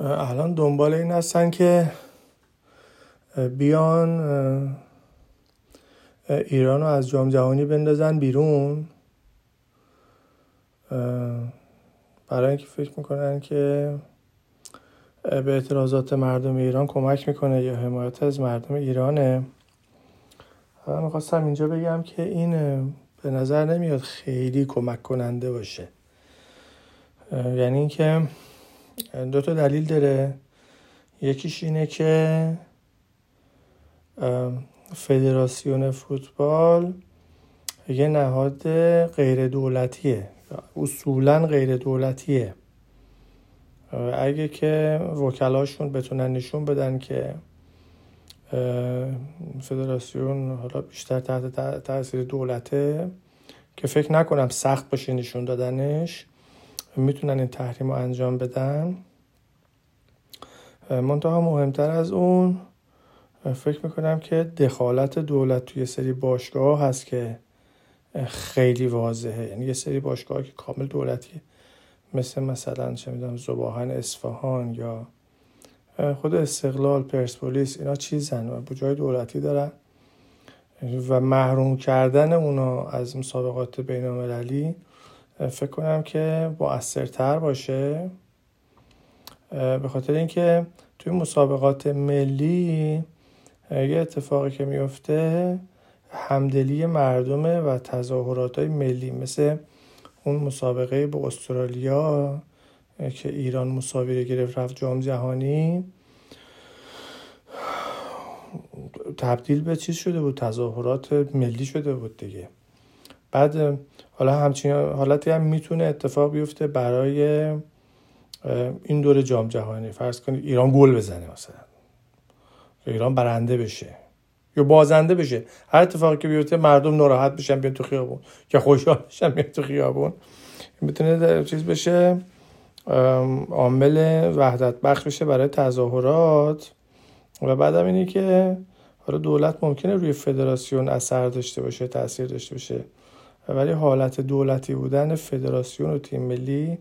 الان دنبال این هستن که بیان ایران رو از جام جهانی بندازن بیرون. برای اینکه فکر می‌کنن که به اعتراضات مردم ایران کمک می‌کنه یا حمایت از مردم ایرانه. من می‌خواستم اینجا بگم که این به نظر نمیاد خیلی کمک کننده باشه یعنی اینکه دو تا دلیل داره. یکیش اینه که فدراسیون فوتبال یه نهاد غیر دولتیه اصولا غیر دولتیه اگه که وکلاشون بتونن نشون بدن که فدراسیون حالا بیشتر تحت تاثیر دولته که فکر نکنم سخت باشه نشون دادنش. می‌تونن این تحریم رو انجام بدن؟ منتها مهمتر از اون فکر می‌کنم که دخالت دولت توی سری باشگاه هست که خیلی واضحه. یعنی یه سری باشگاه که کامل دولتیه مثل مثلا چه می‌دونم زباهن اصفهان یا خود استقلال پرسپولیس اینا چیزن و جای دولتی دارن. و محروم کردن اونا از مسابقات بین المللی فکر کنم که مؤثرتر باشه. به خاطر اینکه توی مسابقات ملی یه اتفاقی که میفته همدلی مردمه و تظاهرات های ملی مثل اون مسابقه به استرالیا که ایران مسابقه گرفت رفت جام جهانی تبدیل به چیز شده بود تظاهرات ملی شده بود دیگه. بعد حالا همچین حالتی هم می‌تونه اتفاق بیفته برای این دور جام جهانی. فرض کنید ایران گل بزنه مثلا. ایران برنده بشه. یا بازنده بشه. هر اتفاقی که بیفته مردم ناراحت بشن بیان تو خیابون. یا خوشحال بشن بیان تو خیابون. می‌تونه چیز بشه عامل وحدت بخش بشه برای تظاهرات. و بعدم اینه که حالا دولت ممکنه روی فدراسیون اثر داشته باشه تاثیر داشته باشه. ولی حالت دولتی بودن فدراسیون و تیم ملی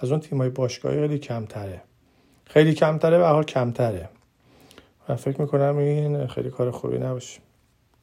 از اون تیمای باشگاهی خیلی کمتره. خیلی کمتره و حال کمتره. و فکر می‌کنم این خیلی کار خوبی نباشه.